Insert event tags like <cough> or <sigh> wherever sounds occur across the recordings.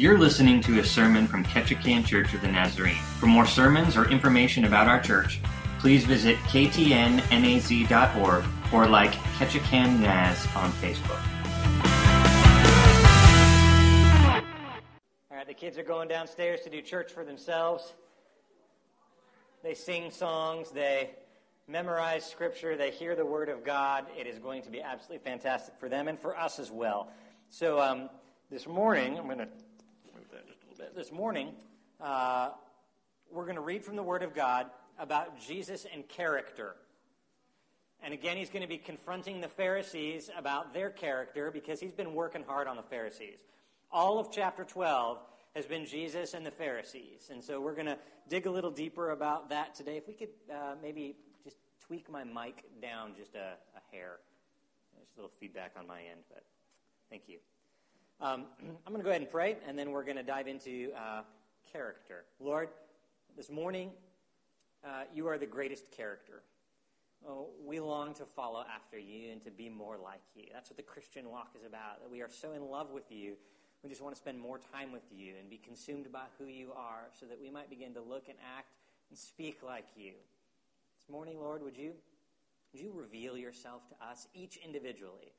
You're listening to a sermon from Ketchikan Church of the Nazarene. For more sermons or information about our church, please visit ktnnaz.org or like Ketchikan Naz on Facebook. All right, the kids are going downstairs to do church for themselves. They sing songs, they memorize scripture, they hear the word of God. It is going to be absolutely fantastic for them and for us as well. So, um, this morning, I'm going to move that just a little bit. This morning, uh, we're going to read from the Word of God about Jesus and character. And again, he's going to be confronting the Pharisees about their character because he's been working hard on the Pharisees. All of chapter 12 has been Jesus and the Pharisees. And so we're going to dig a little deeper about that today. If we could uh, maybe just tweak my mic down just a, a hair. There's a little feedback on my end, but thank you. Um, <clears throat> I'm going to go ahead and pray, and then we're going to dive into uh, character. Lord, this morning, uh, you are the greatest character. Oh, we long to follow after you and to be more like you. That's what the Christian walk is about. That we are so in love with you, we just want to spend more time with you and be consumed by who you are, so that we might begin to look and act and speak like you. This morning, Lord, would you would you reveal yourself to us, each individually?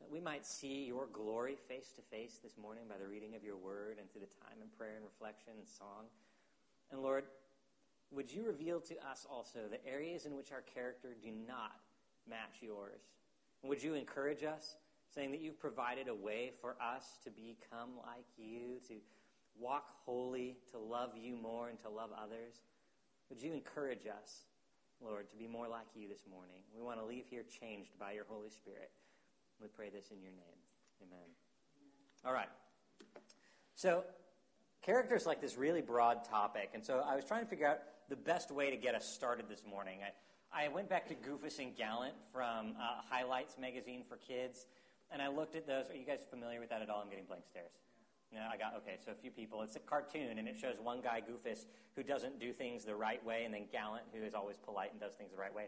That we might see your glory face to face this morning by the reading of your word and through the time in prayer and reflection and song. And Lord, would you reveal to us also the areas in which our character do not match yours? And would you encourage us, saying that you've provided a way for us to become like you, to walk holy, to love you more, and to love others? Would you encourage us, Lord, to be more like you this morning? We want to leave here changed by your Holy Spirit. We pray this in your name. Amen. All right. So, character is like this really broad topic. And so I was trying to figure out the best way to get us started this morning. I, I went back to Goofus and Gallant from uh, Highlights magazine for kids, and I looked at those. Are you guys familiar with that at all? I'm getting blank stares. No, I got, okay, so a few people. It's a cartoon, and it shows one guy, Goofus, who doesn't do things the right way, and then Gallant, who is always polite and does things the right way.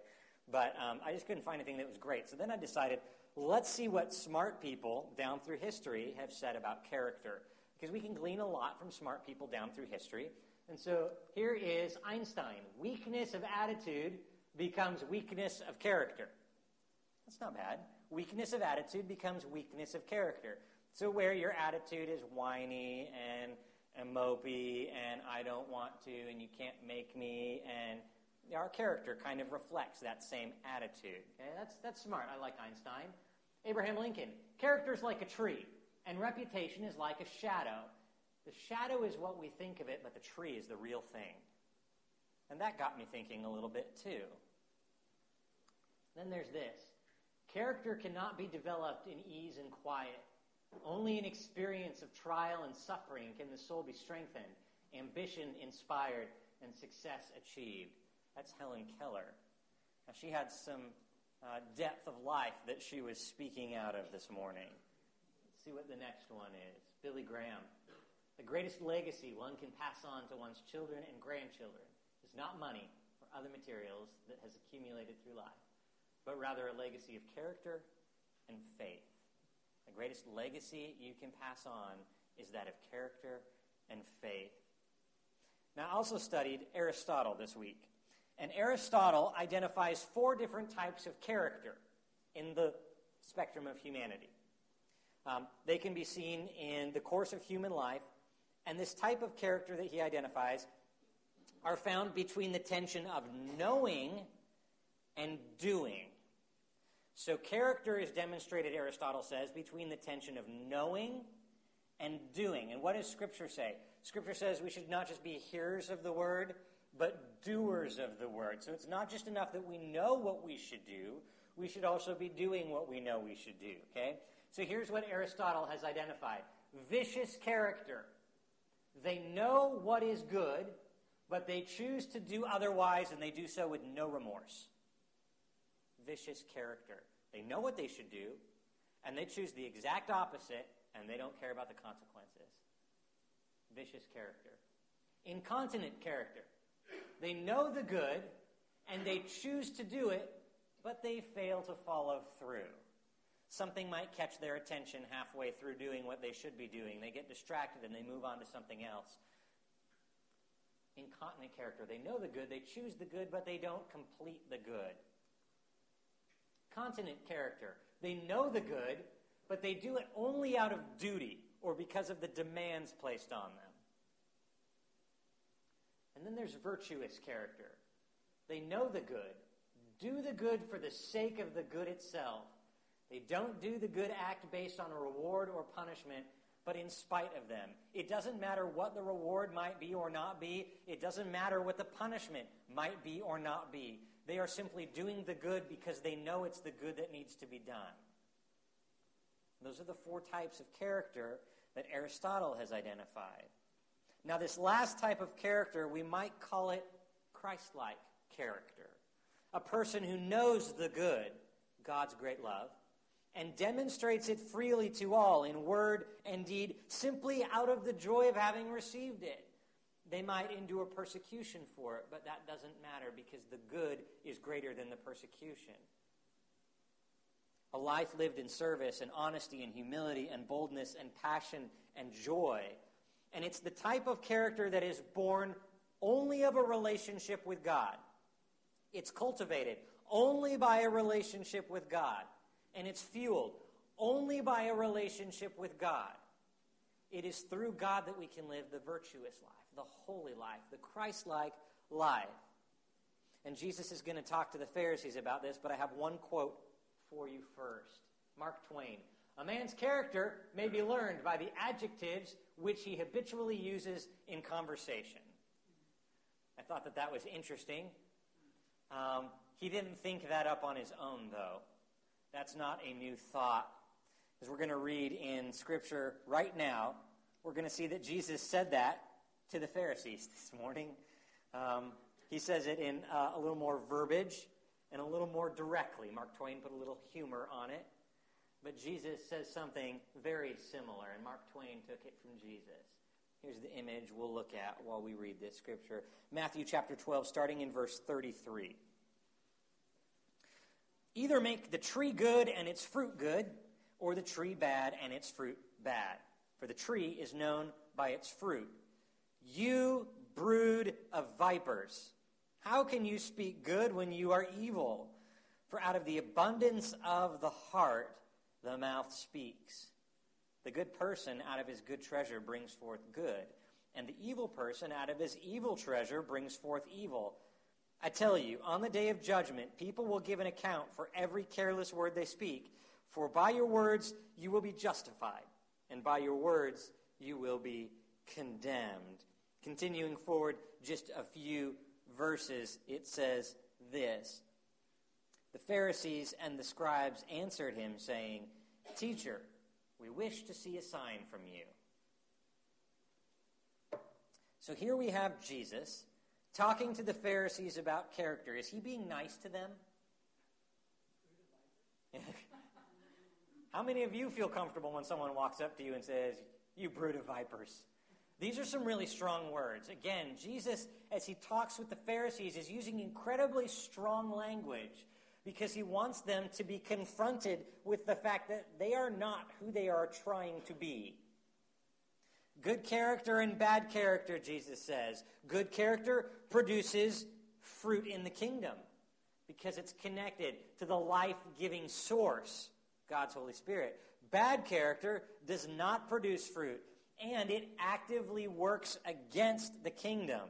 But um, I just couldn't find anything that was great. So then I decided let's see what smart people down through history have said about character. Because we can glean a lot from smart people down through history. And so here is Einstein weakness of attitude becomes weakness of character. That's not bad. Weakness of attitude becomes weakness of character. So, where your attitude is whiny and, and mopey, and I don't want to, and you can't make me, and our character kind of reflects that same attitude. Okay? That's, that's smart. I like Einstein. Abraham Lincoln. Character is like a tree, and reputation is like a shadow. The shadow is what we think of it, but the tree is the real thing. And that got me thinking a little bit too. Then there's this character cannot be developed in ease and quiet. Only in experience of trial and suffering can the soul be strengthened, ambition inspired, and success achieved. That's Helen Keller. Now, she had some uh, depth of life that she was speaking out of this morning. Let's see what the next one is. Billy Graham. The greatest legacy one can pass on to one's children and grandchildren is not money or other materials that has accumulated through life, but rather a legacy of character and faith. The greatest legacy you can pass on is that of character and faith. Now, I also studied Aristotle this week. And Aristotle identifies four different types of character in the spectrum of humanity. Um, they can be seen in the course of human life, and this type of character that he identifies are found between the tension of knowing and doing. So, character is demonstrated, Aristotle says, between the tension of knowing and doing. And what does Scripture say? Scripture says we should not just be hearers of the word, but doers of the word. So it's not just enough that we know what we should do, we should also be doing what we know we should do, okay? So here's what Aristotle has identified vicious character. They know what is good, but they choose to do otherwise, and they do so with no remorse. Vicious character. They know what they should do, and they choose the exact opposite, and they don't care about the consequences. Vicious character. Incontinent character. They know the good and they choose to do it, but they fail to follow through. Something might catch their attention halfway through doing what they should be doing. They get distracted and they move on to something else. Incontinent character. They know the good, they choose the good, but they don't complete the good. Continent character. They know the good, but they do it only out of duty or because of the demands placed on them. And then there's virtuous character. They know the good, do the good for the sake of the good itself. They don't do the good act based on a reward or punishment, but in spite of them. It doesn't matter what the reward might be or not be. It doesn't matter what the punishment might be or not be. They are simply doing the good because they know it's the good that needs to be done. Those are the four types of character that Aristotle has identified. Now, this last type of character, we might call it Christ like character. A person who knows the good, God's great love, and demonstrates it freely to all in word and deed, simply out of the joy of having received it. They might endure persecution for it, but that doesn't matter because the good is greater than the persecution. A life lived in service and honesty and humility and boldness and passion and joy. And it's the type of character that is born only of a relationship with God. It's cultivated only by a relationship with God. And it's fueled only by a relationship with God. It is through God that we can live the virtuous life, the holy life, the Christ like life. And Jesus is going to talk to the Pharisees about this, but I have one quote for you first. Mark Twain. A man's character may be learned by the adjectives which he habitually uses in conversation. I thought that that was interesting. Um, he didn't think that up on his own, though. That's not a new thought. As we're going to read in Scripture right now, we're going to see that Jesus said that to the Pharisees <laughs> this morning. Um, he says it in uh, a little more verbiage and a little more directly. Mark Twain put a little humor on it. But Jesus says something very similar, and Mark Twain took it from Jesus. Here's the image we'll look at while we read this scripture Matthew chapter 12, starting in verse 33. Either make the tree good and its fruit good, or the tree bad and its fruit bad. For the tree is known by its fruit. You brood of vipers, how can you speak good when you are evil? For out of the abundance of the heart, the mouth speaks. The good person out of his good treasure brings forth good, and the evil person out of his evil treasure brings forth evil. I tell you, on the day of judgment, people will give an account for every careless word they speak. For by your words you will be justified, and by your words you will be condemned. Continuing forward just a few verses, it says this The Pharisees and the scribes answered him, saying, Teacher, we wish to see a sign from you. So here we have Jesus talking to the Pharisees about character. Is he being nice to them? <laughs> How many of you feel comfortable when someone walks up to you and says, You brood of vipers? These are some really strong words. Again, Jesus, as he talks with the Pharisees, is using incredibly strong language because he wants them to be confronted with the fact that they are not who they are trying to be. Good character and bad character, Jesus says. Good character produces fruit in the kingdom because it's connected to the life giving source, God's Holy Spirit. Bad character does not produce fruit and it actively works against the kingdom.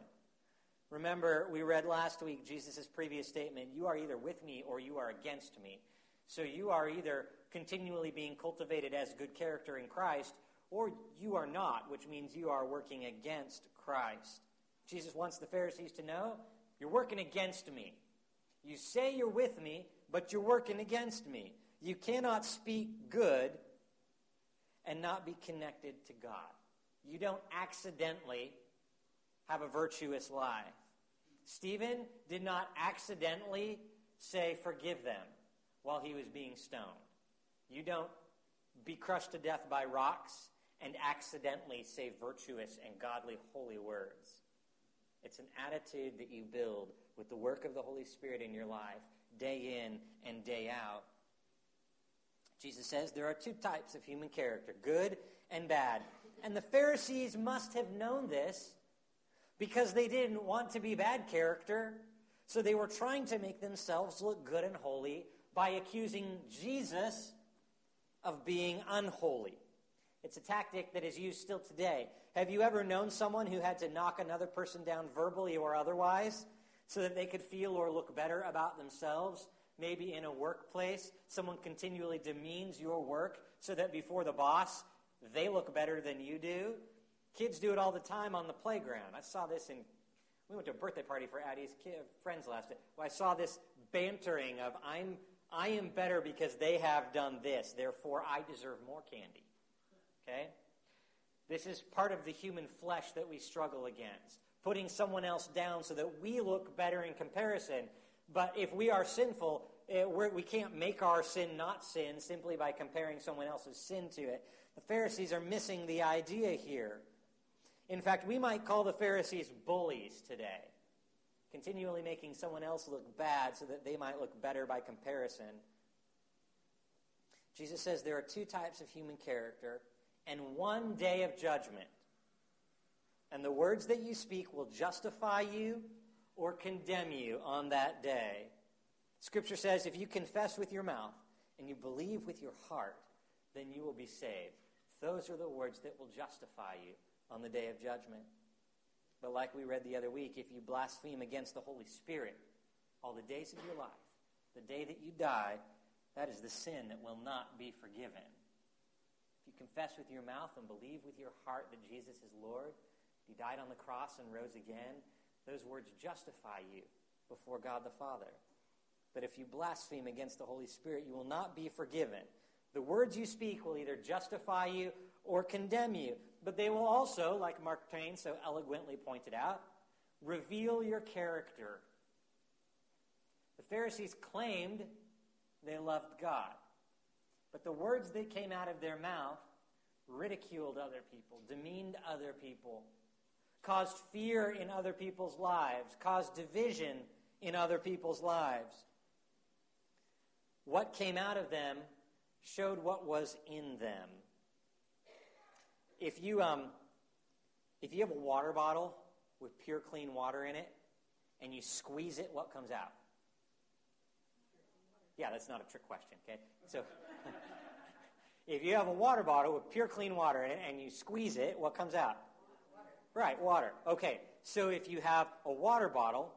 Remember, we read last week Jesus' previous statement you are either with me or you are against me. So you are either continually being cultivated as good character in Christ or you are not, which means you are working against Christ. Jesus wants the Pharisees to know you're working against me. You say you're with me, but you're working against me. You cannot speak good and not be connected to God. You don't accidentally have a virtuous life. Stephen did not accidentally say, Forgive them, while he was being stoned. You don't be crushed to death by rocks and accidentally say virtuous and godly holy words. It's an attitude that you build with the work of the Holy Spirit in your life, day in and day out. Jesus says there are two types of human character good and bad. And the Pharisees must have known this because they didn't want to be bad character. So they were trying to make themselves look good and holy by accusing Jesus of being unholy. It's a tactic that is used still today. Have you ever known someone who had to knock another person down verbally or otherwise so that they could feel or look better about themselves? Maybe in a workplace, someone continually demeans your work so that before the boss, they look better than you do. Kids do it all the time on the playground. I saw this in, we went to a birthday party for Addie's kid, friends last day. Well, I saw this bantering of, I'm, I am better because they have done this, therefore I deserve more candy. Okay? This is part of the human flesh that we struggle against. Putting someone else down so that we look better in comparison. But if we are sinful, eh, we can't make our sin not sin simply by comparing someone else's sin to it. The Pharisees are missing the idea here. In fact, we might call the Pharisees bullies today, continually making someone else look bad so that they might look better by comparison. Jesus says there are two types of human character and one day of judgment. And the words that you speak will justify you or condemn you on that day. Scripture says if you confess with your mouth and you believe with your heart, then you will be saved. Those are the words that will justify you on the day of judgment. But like we read the other week, if you blaspheme against the Holy Spirit all the days of your life, the day that you die, that is the sin that will not be forgiven. If you confess with your mouth and believe with your heart that Jesus is Lord, He died on the cross and rose again, those words justify you before God the Father. But if you blaspheme against the Holy Spirit, you will not be forgiven. The words you speak will either justify you or condemn you. But they will also, like Mark Twain so eloquently pointed out, reveal your character. The Pharisees claimed they loved God. But the words that came out of their mouth ridiculed other people, demeaned other people, caused fear in other people's lives, caused division in other people's lives. What came out of them showed what was in them. If you, um, if you have a water bottle with pure clean water in it and you squeeze it, what comes out? Yeah, that's not a trick question, okay? So, <laughs> if you have a water bottle with pure clean water in it and you squeeze it, what comes out? Water. Right, water. Okay, so if you have a water bottle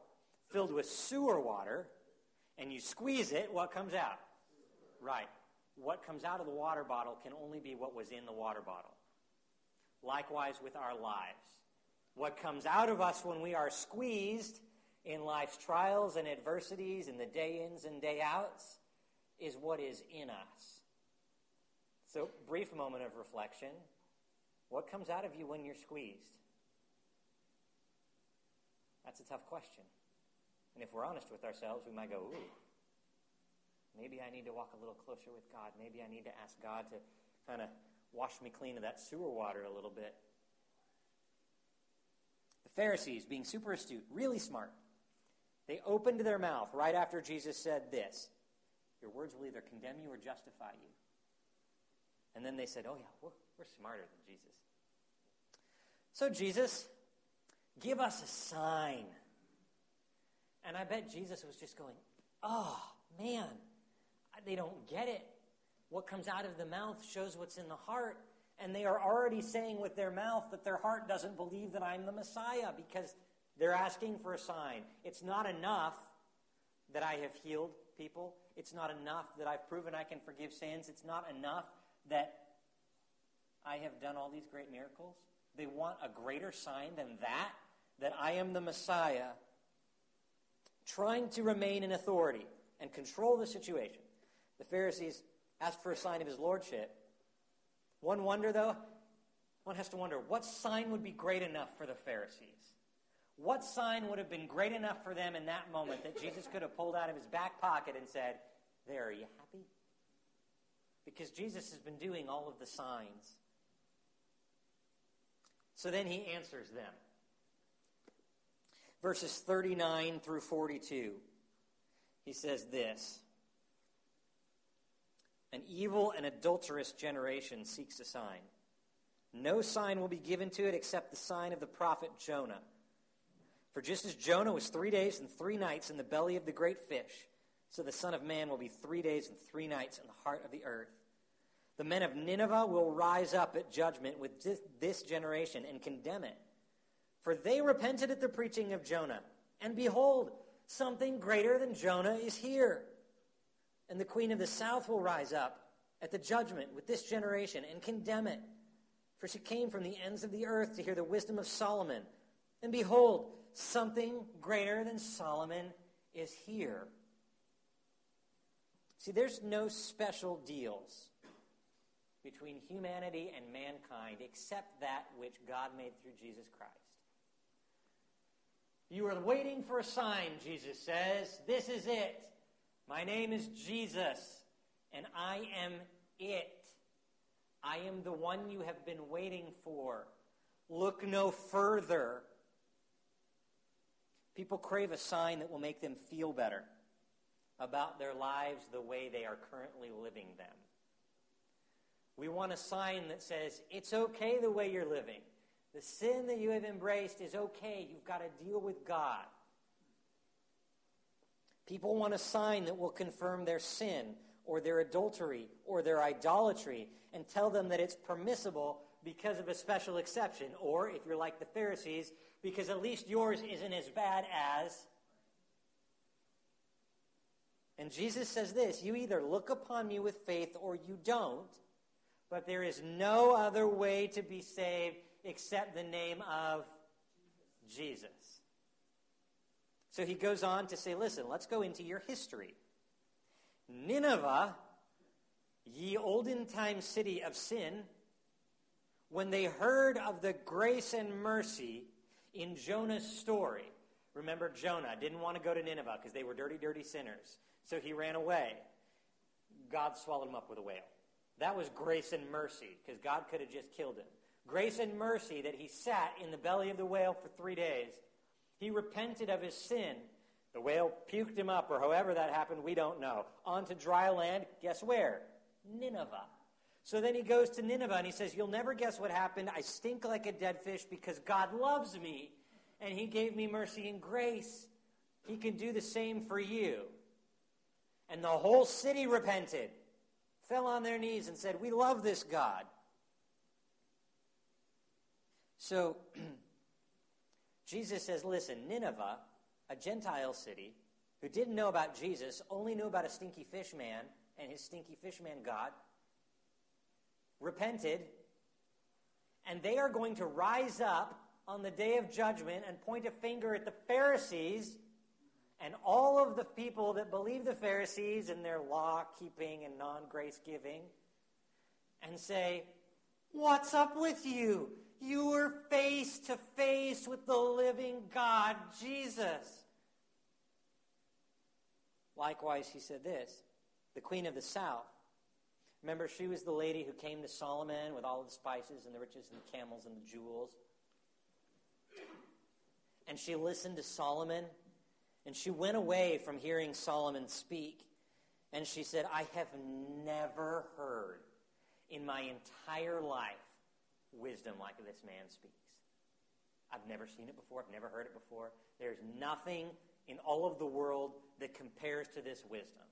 filled with sewer water and you squeeze it, what comes out? Right what comes out of the water bottle can only be what was in the water bottle. Likewise with our lives. What comes out of us when we are squeezed in life's trials and adversities and the day ins and day outs is what is in us. So, brief moment of reflection. What comes out of you when you're squeezed? That's a tough question. And if we're honest with ourselves, we might go, ooh, Maybe I need to walk a little closer with God. Maybe I need to ask God to kind of wash me clean of that sewer water a little bit. The Pharisees, being super astute, really smart, they opened their mouth right after Jesus said this Your words will either condemn you or justify you. And then they said, Oh, yeah, we're, we're smarter than Jesus. So, Jesus, give us a sign. And I bet Jesus was just going, Oh, man they don't get it. What comes out of the mouth shows what's in the heart. And they are already saying with their mouth that their heart doesn't believe that I'm the Messiah because they're asking for a sign. It's not enough that I have healed people. It's not enough that I've proven I can forgive sins. It's not enough that I have done all these great miracles. They want a greater sign than that, that I am the Messiah, trying to remain in authority and control the situation. The Pharisees asked for a sign of his lordship. One wonder, though, one has to wonder what sign would be great enough for the Pharisees? What sign would have been great enough for them in that moment that Jesus could have pulled out of his back pocket and said, There, are you happy? Because Jesus has been doing all of the signs. So then he answers them. Verses 39 through 42. He says this An evil and adulterous generation seeks a sign. No sign will be given to it except the sign of the prophet Jonah. For just as Jonah was three days and three nights in the belly of the great fish, so the Son of Man will be three days and three nights in the heart of the earth. The men of Nineveh will rise up at judgment with this, generation and condemn it. For they repented at the preaching of Jonah. And behold, something greater than Jonah is here. And the queen of the south will rise up at the judgment with this generation and condemn it. For she came from the ends of the earth to hear the wisdom of Solomon. And behold, something greater than Solomon is here. See, there's no special deals between humanity and mankind except that which God made through Jesus Christ. You are waiting for a sign, Jesus says. This is it. My name is Jesus, and I am it. I am the one you have been waiting for. Look no further. People crave a sign that will make them feel better about their lives the way they are currently living them. We want a sign that says, it's okay the way you're living. The sin that you have embraced is okay. You've got to deal with God. People want a sign that will confirm their sin or their adultery or their idolatry and tell them that it's permissible because of a special exception. Or, if you're like the Pharisees, because at least yours isn't as bad as. And Jesus says this You either look upon me with faith or you don't, but there is no other way to be saved except the name of Jesus. So he goes on to say, listen, let's go into your history. Nineveh, ye olden time city of sin, when they heard of the grace and mercy in Jonah's story, remember Jonah didn't want to go to Nineveh because they were dirty, dirty sinners. So he ran away. God swallowed him up with a whale. That was grace and mercy because God could have just killed him. Grace and mercy that he sat in the belly of the whale for three days. He repented of his sin. The whale puked him up, or however that happened, we don't know. Onto dry land, guess where? Nineveh. So then he goes to Nineveh and he says, You'll never guess what happened. I stink like a dead fish because God loves me and he gave me mercy and grace. He can do the same for you. And the whole city repented fell on their knees and said, We love this God. So <clears throat> Jesus says, Listen, Nineveh, a Gentile city, who didn't know about Jesus, only knew about a stinky fish man and his stinky fish man God, repented, and they are going to rise up on the day of judgment and point a finger at the Pharisees and all of the people that believe the Pharisees in their law keeping and non grace giving and say, What's up with you? You were face to face with the living God, Jesus. Likewise, he said this the queen of the south. Remember, she was the lady who came to Solomon with all the spices and the riches and the camels and the jewels. And she listened to Solomon and she went away from hearing Solomon speak. And she said, I have never heard in my entire life wisdom like this man speaks. I've never seen it before. I've never heard it before. There's nothing in all of the world that compares to this wisdom.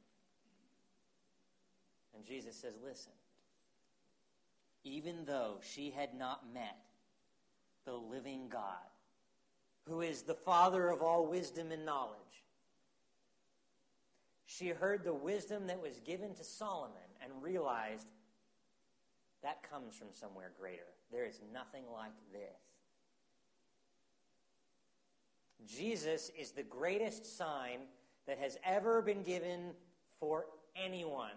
And Jesus says, Listen, even though she had not met the living God, who is the Father of all wisdom and knowledge. She heard the wisdom that was given to Solomon and realized that comes from somewhere greater. There is nothing like this. Jesus is the greatest sign that has ever been given for anyone.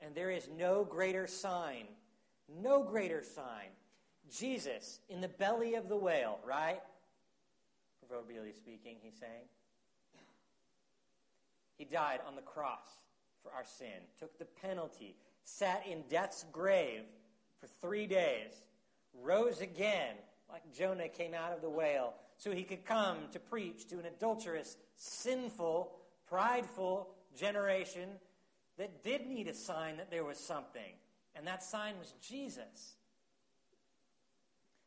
And there is no greater sign, no greater sign. Jesus in the belly of the whale, right? proverbially speaking, he's saying. He died on the cross for our sin, took the penalty, sat in death's grave for three days, rose again, like Jonah came out of the whale, so he could come to preach to an adulterous, sinful, prideful generation that did need a sign that there was something, and that sign was Jesus.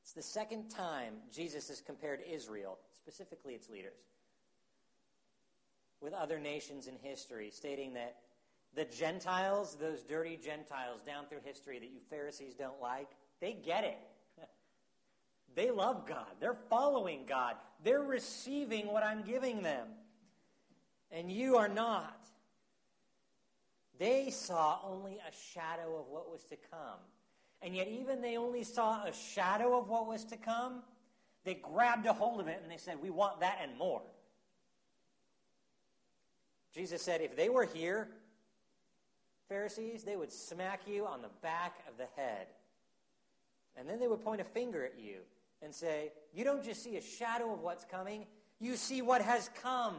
It's the second time Jesus has compared Israel, specifically its leaders, with other nations in history, stating that the Gentiles, those dirty Gentiles down through history that you Pharisees don't like, they get it. They love God. They're following God. They're receiving what I'm giving them. And you are not. They saw only a shadow of what was to come. And yet, even they only saw a shadow of what was to come, they grabbed a hold of it and they said, We want that and more. Jesus said, If they were here, Pharisees, they would smack you on the back of the head. And then they would point a finger at you and say, You don't just see a shadow of what's coming, you see what has come.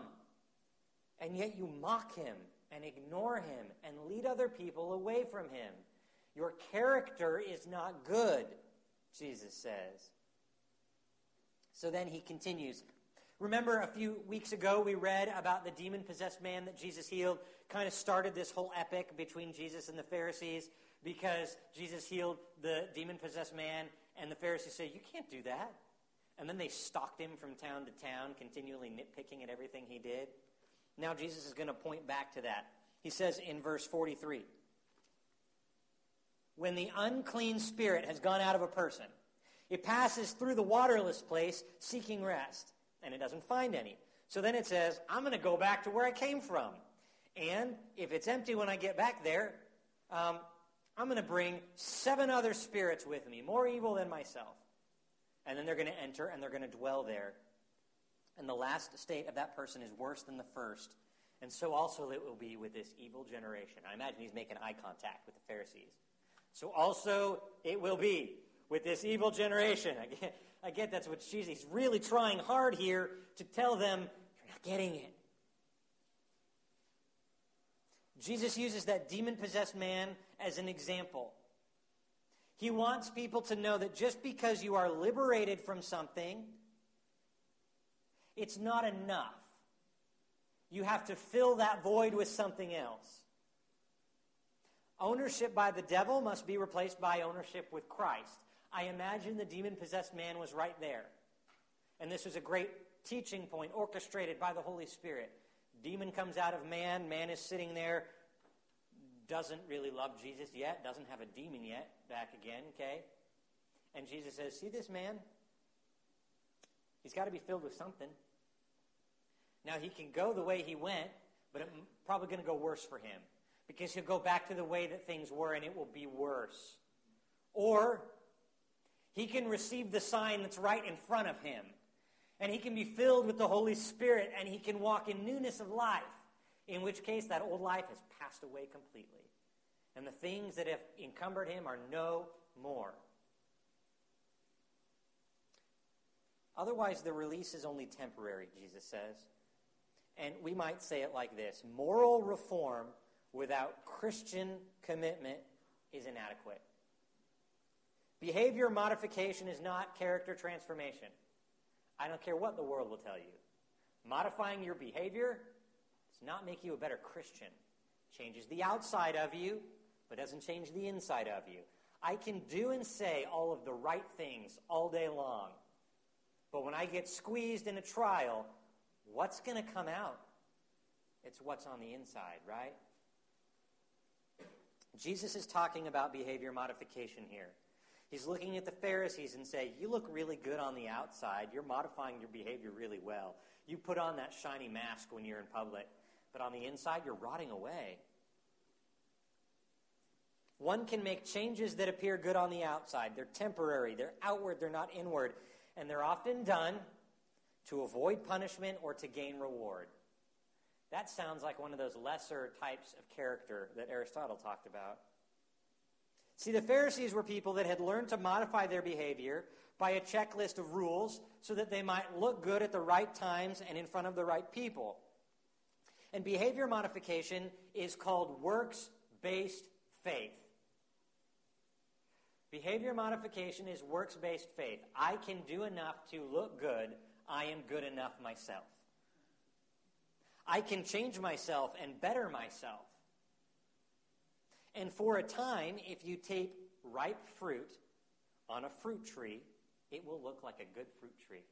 And yet you mock him and ignore him and lead other people away from him. Your character is not good, Jesus says. So then he continues. Remember a few weeks ago we read about the demon possessed man that Jesus healed? Kind of started this whole epic between Jesus and the Pharisees because Jesus healed the demon possessed man, and the Pharisees say, You can't do that. And then they stalked him from town to town, continually nitpicking at everything he did. Now Jesus is going to point back to that. He says in verse 43 When the unclean spirit has gone out of a person, it passes through the waterless place seeking rest, and it doesn't find any. So then it says, I'm going to go back to where I came from. And if it's empty when I get back there, um, I'm going to bring seven other spirits with me, more evil than myself. And then they're going to enter and they're going to dwell there. And the last state of that person is worse than the first. And so also it will be with this evil generation. I imagine he's making eye contact with the Pharisees. So also it will be with this evil generation. I get, I get that's what she's, he's really trying hard here to tell them, you're not getting it. Jesus uses that demon possessed man as an example. He wants people to know that just because you are liberated from something, it's not enough. You have to fill that void with something else. Ownership by the devil must be replaced by ownership with Christ. I imagine the demon possessed man was right there. And this was a great teaching point orchestrated by the Holy Spirit. Demon comes out of man, man is sitting there, doesn't really love Jesus yet, doesn't have a demon yet, back again, okay? And Jesus says, See this man? He's got to be filled with something. Now, he can go the way he went, but it's probably going to go worse for him because he'll go back to the way that things were and it will be worse. Or he can receive the sign that's right in front of him and he can be filled with the Holy Spirit and he can walk in newness of life, in which case that old life has passed away completely. And the things that have encumbered him are no more. Otherwise, the release is only temporary, Jesus says. And we might say it like this moral reform without Christian commitment is inadequate. Behavior modification is not character transformation. I don't care what the world will tell you. Modifying your behavior does not make you a better Christian. Changes the outside of you, but doesn't change the inside of you. I can do and say all of the right things all day long. But when I get squeezed in a trial, what's going to come out? It's what's on the inside, right? Jesus is talking about behavior modification here. He's looking at the Pharisees and say, "You look really good on the outside. You're modifying your behavior really well. You put on that shiny mask when you're in public, but on the inside you're rotting away." One can make changes that appear good on the outside. They're temporary, they're outward, they're not inward, and they're often done to avoid punishment or to gain reward. That sounds like one of those lesser types of character that Aristotle talked about. See, the Pharisees were people that had learned to modify their behavior by a checklist of rules so that they might look good at the right times and in front of the right people. And behavior modification is called works based faith. Behavior modification is works based faith. I can do enough to look good. I am good enough myself. I can change myself and better myself. And for a time, if you tape ripe fruit on a fruit tree, it will look like a good fruit tree.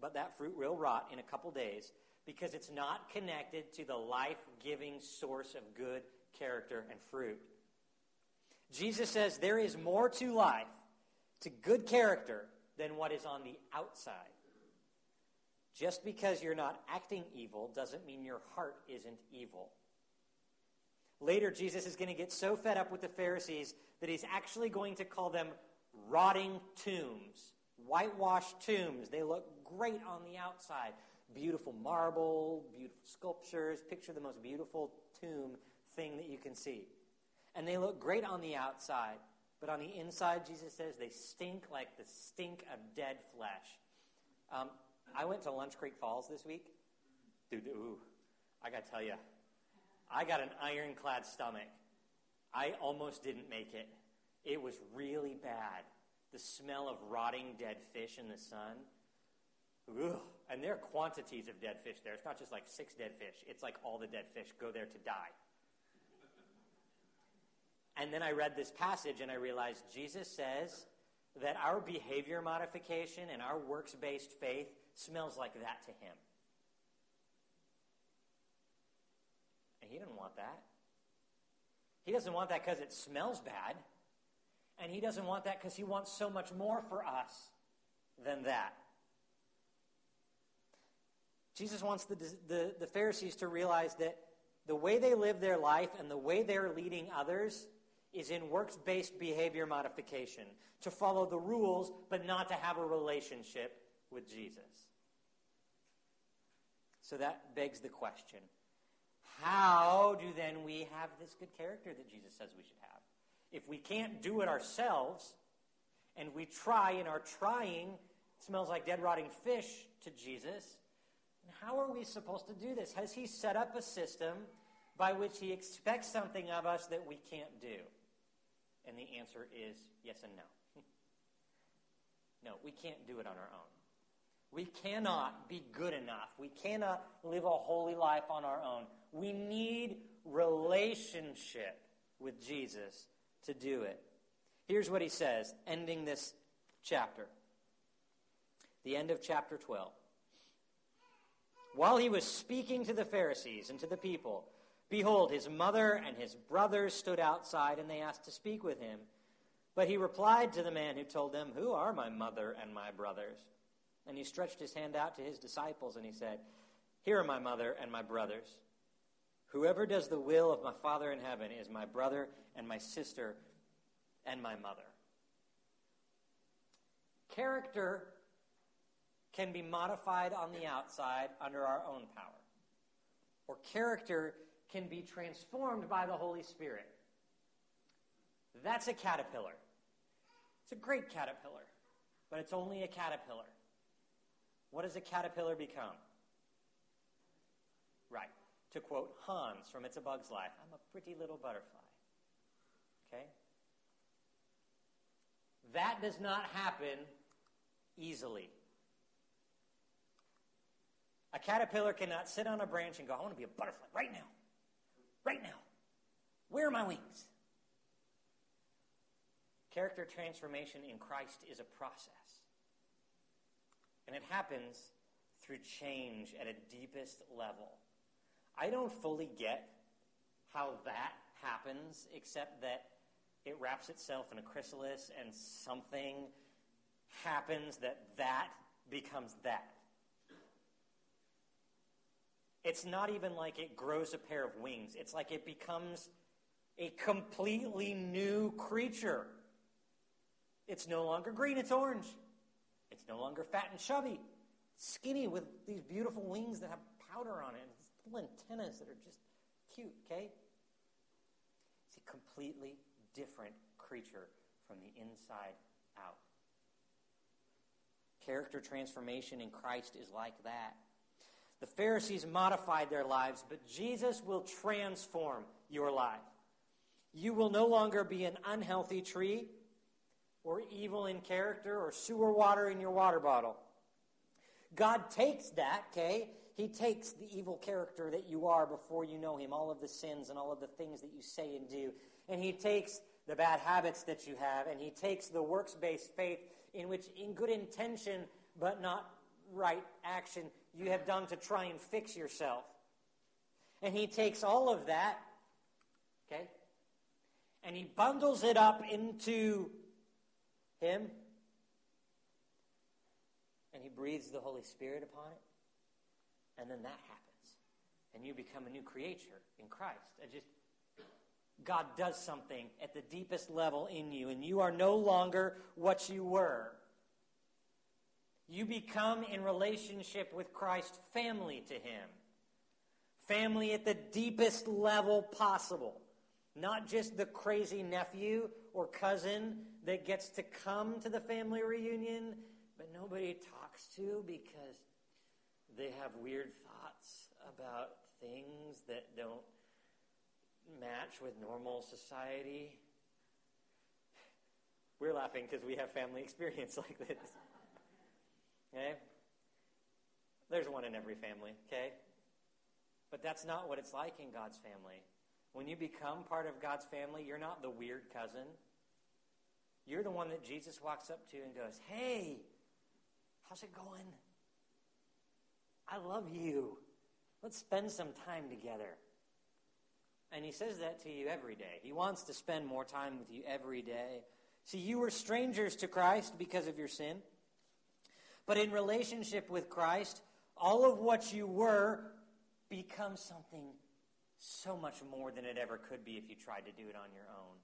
But that fruit will rot in a couple days because it's not connected to the life giving source of good character and fruit. Jesus says there is more to life, to good character, than what is on the outside. Just because you're not acting evil doesn't mean your heart isn't evil. Later, Jesus is going to get so fed up with the Pharisees that he's actually going to call them rotting tombs, whitewashed tombs. They look great on the outside. Beautiful marble, beautiful sculptures. Picture the most beautiful tomb thing that you can see. And they look great on the outside, but on the inside, Jesus says they stink like the stink of dead flesh. Um, I went to Lunch Creek Falls this week. Dude, ooh, I got to tell you, I got an ironclad stomach. I almost didn't make it. It was really bad. The smell of rotting dead fish in the sun. Ugh. And there are quantities of dead fish there. It's not just like six dead fish, it's like all the dead fish go there to die. And then I read this passage and I realized Jesus says that our behavior modification and our works based faith smells like that to him. And he doesn't want that. He doesn't want that because it smells bad. And he doesn't want that because he wants so much more for us than that. Jesus wants the, the, the Pharisees to realize that the way they live their life and the way they're leading others is in works based behavior modification, to follow the rules, but not to have a relationship with Jesus. So that begs the question how do then we have this good character that Jesus says we should have? If we can't do it ourselves, and we try, and our trying smells like dead, rotting fish to Jesus, how are we supposed to do this? Has He set up a system by which He expects something of us that we can't do? And the answer is yes and no. <laughs> no, we can't do it on our own. We cannot be good enough. We cannot live a holy life on our own. We need relationship with Jesus to do it. Here's what he says, ending this chapter. The end of chapter 12. While he was speaking to the Pharisees and to the people, behold, his mother and his brothers stood outside, and they asked to speak with him. But he replied to the man who told them, Who are my mother and my brothers? And he stretched his hand out to his disciples, and he said, Here are my mother and my brothers. Whoever does the will of my Father in heaven is my brother and my sister and my mother. Character can be modified on the outside under our own power, or character can be transformed by the Holy Spirit. That's a caterpillar. It's a great caterpillar, but it's only a caterpillar. What does a caterpillar become? Right. To quote Hans from It's a Bug's Life, I'm a pretty little butterfly. Okay? That does not happen easily. A caterpillar cannot sit on a branch and go, I want to be a butterfly right now. Right now. Where are my wings? Character transformation in Christ is a process. And it happens through change at a deepest level. I don't fully get how that happens, except that it wraps itself in a chrysalis and something happens that that becomes that. It's not even like it grows a pair of wings. It's like it becomes a completely new creature. It's no longer green, it's orange. It's no longer fat and chubby. Skinny with these beautiful wings that have powder on it. It's little antennas that are just cute, okay? It's a completely different creature from the inside out. Character transformation in Christ is like that. The Pharisees modified their lives, but Jesus will transform your life. You will no longer be an unhealthy tree or evil in character or sewer water in your water bottle. God takes that, okay? He takes the evil character that you are before you know Him, all of the sins and all of the things that you say and do, and He takes the bad habits that you have, and He takes the works based faith in which, in good intention but not right action, you have done to try and fix yourself. And He takes all of that, okay, and He bundles it up into Him and He breathes the Holy Spirit upon it, and then that happens. And you become a new creature in Christ. Just God does something at the deepest level in you, and you are no longer what you were. You become in relationship with Christ family to Him. Family at the deepest level possible. Not just the crazy nephew or cousin that gets to come to the family reunion, but nobody talks to because they have weird thoughts about things that don't match with normal society. We're laughing because we have family <laughs> experience like this. Okay? There's one in every family, okay? But that's not what it's like in God's family. When you become part of God's family, you're not the weird cousin. You're the one that Jesus walks up to and goes, Hey, how's it going? I love you. Let's spend some time together. And he says that to you every day. He wants to spend more time with you every day. See, you were strangers to Christ because of your sin. But in relationship with Christ, all of what you were becomes something so much more than it ever could be if you tried to do it on your own.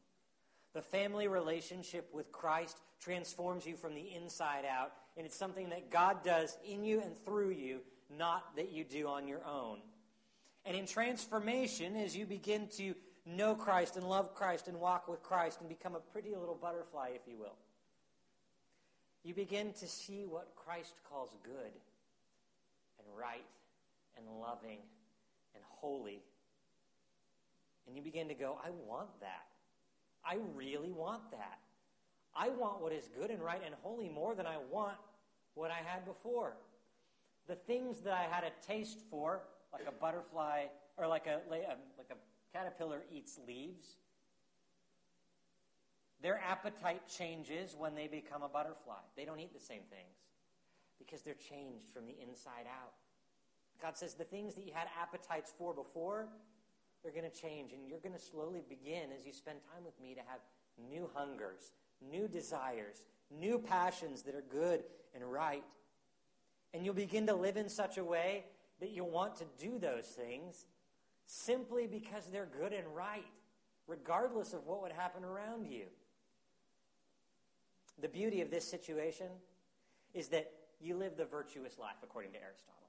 The family relationship with Christ transforms you from the inside out, and it's something that God does in you and through you not that you do on your own. And in transformation, as you begin to know Christ and love Christ and walk with Christ and become a pretty little butterfly, if you will, you begin to see what Christ calls good and right and loving and holy. And you begin to go, I want that. I really want that. I want what is good and right and holy more than I want what I had before the things that I had a taste for, like a butterfly or like a, um, like a caterpillar eats leaves, their appetite changes when they become a butterfly. They don't eat the same things because they're changed from the inside out. God says the things that you had appetites for before, they're going to change. And you're going to slowly begin, as you spend time with me, to have new hungers, new desires, new passions that are good and right. And you'll begin to live in such a way that you'll want to do those things simply because they're good and right, regardless of what would happen around you. The beauty of this situation is that you live the virtuous life, according to Aristotle.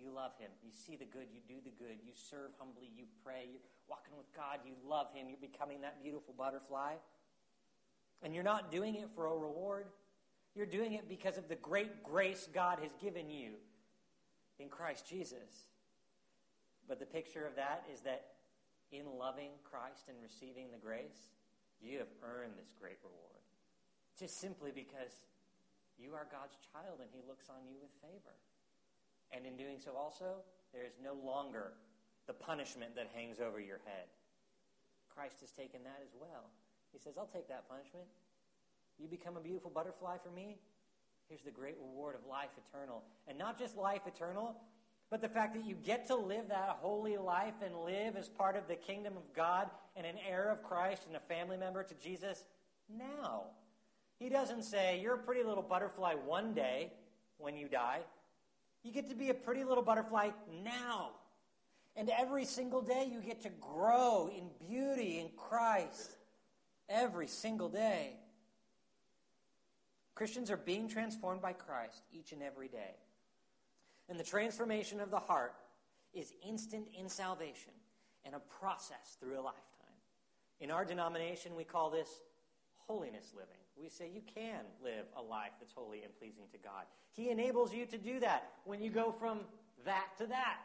You love Him. You see the good. You do the good. You serve humbly. You pray. You're walking with God. You love Him. You're becoming that beautiful butterfly. And you're not doing it for a reward. You're doing it because of the great grace God has given you in Christ Jesus. But the picture of that is that in loving Christ and receiving the grace, you have earned this great reward. Just simply because you are God's child and He looks on you with favor. And in doing so, also, there is no longer the punishment that hangs over your head. Christ has taken that as well. He says, I'll take that punishment. You become a beautiful butterfly for me? Here's the great reward of life eternal. And not just life eternal, but the fact that you get to live that holy life and live as part of the kingdom of God and an heir of Christ and a family member to Jesus now. He doesn't say, You're a pretty little butterfly one day when you die. You get to be a pretty little butterfly now. And every single day you get to grow in beauty in Christ. Every single day. Christians are being transformed by Christ each and every day. And the transformation of the heart is instant in salvation and a process through a lifetime. In our denomination, we call this holiness living. We say you can live a life that's holy and pleasing to God. He enables you to do that when you go from that to that.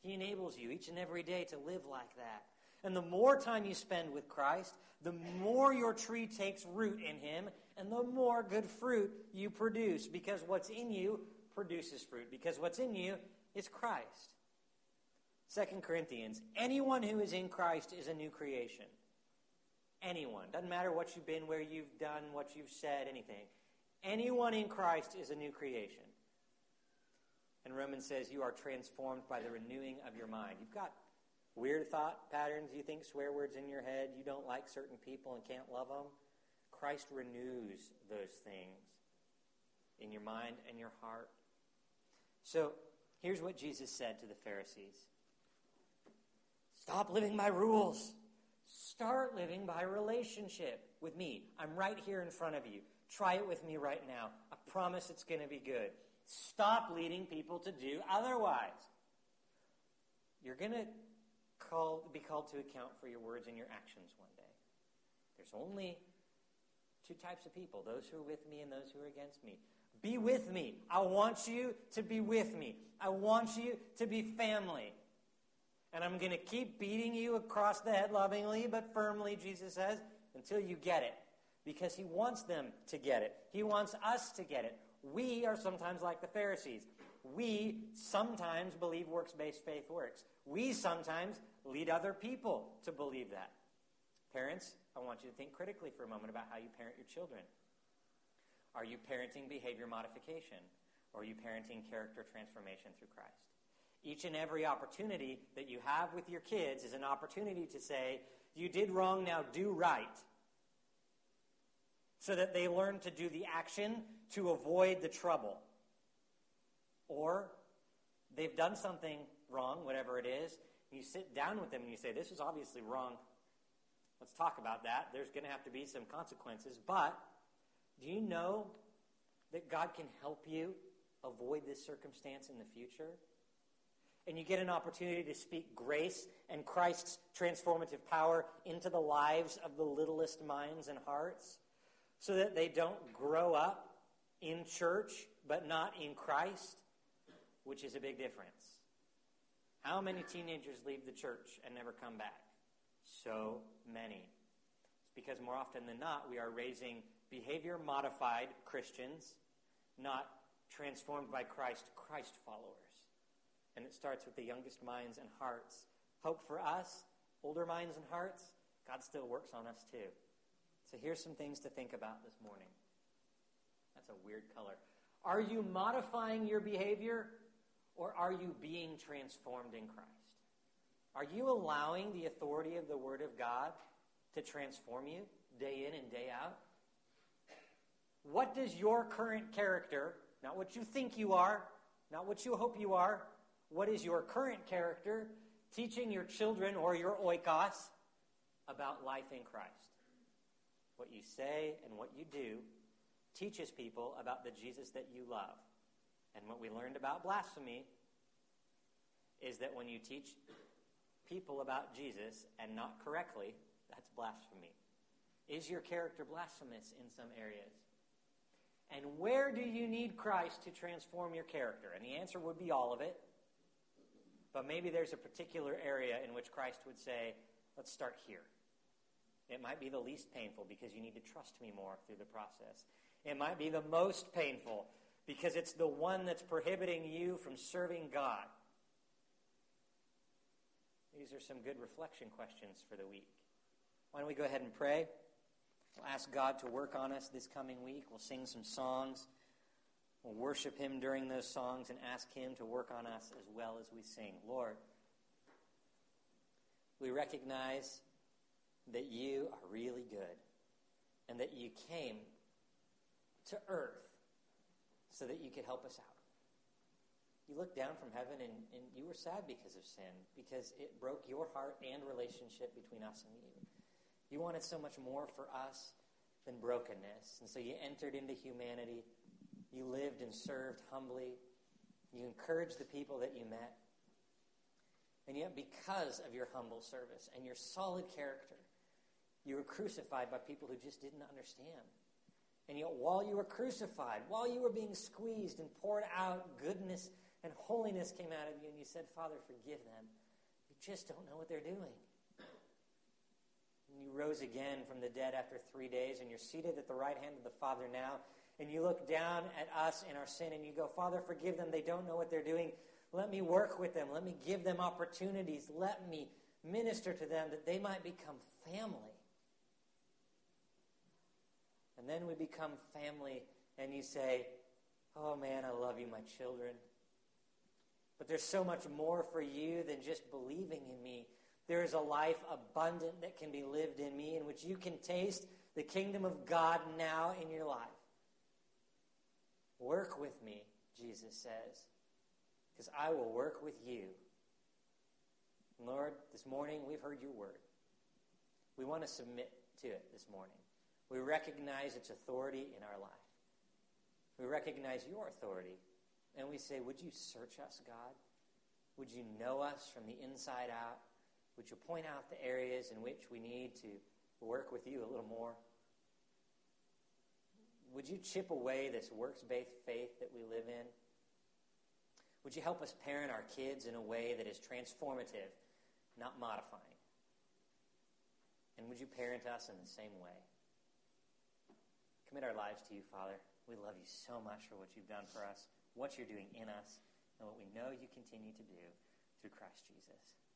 He enables you each and every day to live like that. And the more time you spend with Christ, the more your tree takes root in Him, and the more good fruit you produce, because what's in you produces fruit because what's in you is Christ. 2 Corinthians, anyone who is in Christ is a new creation. Anyone. Doesn't matter what you've been, where you've done, what you've said, anything. Anyone in Christ is a new creation. And Romans says you are transformed by the renewing of your mind. You've got weird thought patterns. You think swear words in your head. You don't like certain people and can't love them. Christ renews those things in your mind and your heart. So here's what Jesus said to the Pharisees Stop living by rules. Start living by relationship with me. I'm right here in front of you. Try it with me right now. I promise it's going to be good. Stop leading people to do otherwise. You're going to call, be called to account for your words and your actions one day. There's only two types of people those who are with me and those who are against me. Be with me. I want you to be with me. I want you to be family. And I'm going to keep beating you across the head lovingly but firmly, Jesus says, until you get it. Because he wants them to get it. He wants us to get it. We are sometimes like the Pharisees. We sometimes believe works based faith works. We sometimes lead other people to believe that. Parents, I want you to think critically for a moment about how you parent your children. Are you parenting behavior modification? Or are you parenting character transformation through Christ? Each and every opportunity that you have with your kids is an opportunity to say, You did wrong, now do right. So that they learn to do the action to avoid the trouble. Or they've done something wrong, whatever it is, you sit down with them and you say, This is obviously wrong. Let's talk about that. There's going to have to be some consequences. But do you know that God can help you avoid this circumstance in the future? And you get an opportunity to speak grace and Christ's transformative power into the lives of the littlest minds and hearts so that they don't grow up in church but not in Christ, which is a big difference. How many teenagers leave the church and never come back? So many. It's because more often than not, we are raising behavior modified Christians, not transformed by Christ, Christ followers. And it starts with the youngest minds and hearts. Hope for us, older minds and hearts, God still works on us too. So here's some things to think about this morning. That's a weird color. Are you modifying your behavior or are you being transformed in Christ? Are you allowing the authority of the Word of God to transform you day in and day out? What does your current character, not what you think you are, not what you hope you are, what is your current character teaching your children or your oikos about life in Christ? What you say and what you do teaches people about the Jesus that you love. And what we learned about blasphemy is that when you teach people about Jesus and not correctly, that's blasphemy. Is your character blasphemous in some areas? And where do you need Christ to transform your character? And the answer would be all of it. But maybe there's a particular area in which Christ would say, let's start here. It might be the least painful because you need to trust me more through the process. It might be the most painful because it's the one that's prohibiting you from serving God. These are some good reflection questions for the week. Why don't we go ahead and pray? We'll ask God to work on us this coming week. We'll sing some songs. We'll worship Him during those songs and ask Him to work on us as well as we sing. Lord, we recognize that you are really good and that you came to earth so that you could help us out. You looked down from heaven and, and you were sad because of sin, because it broke your heart and relationship between us and you. You wanted so much more for us than brokenness. And so you entered into humanity. You lived and served humbly. You encouraged the people that you met. And yet, because of your humble service and your solid character, you were crucified by people who just didn't understand. And yet, while you were crucified, while you were being squeezed and poured out, goodness and holiness came out of you, and you said, Father, forgive them. You just don't know what they're doing. And you rose again from the dead after three days, and you're seated at the right hand of the Father now, and you look down at us in our sin and you go, Father, forgive them. They don't know what they're doing. Let me work with them. Let me give them opportunities. Let me minister to them that they might become family. And then we become family, and you say, Oh man, I love you, my children. But there's so much more for you than just believing in me. There is a life abundant that can be lived in me in which you can taste the kingdom of God now in your life. Work with me, Jesus says, because I will work with you. Lord, this morning we've heard your word. We want to submit to it this morning. We recognize its authority in our life. We recognize your authority. And we say, Would you search us, God? Would you know us from the inside out? Would you point out the areas in which we need to work with you a little more? Would you chip away this works based faith that we live in? Would you help us parent our kids in a way that is transformative, not modifying? And would you parent us in the same way? Commit our lives to you, Father. We love you so much for what you've done for us, what you're doing in us, and what we know you continue to do through Christ Jesus.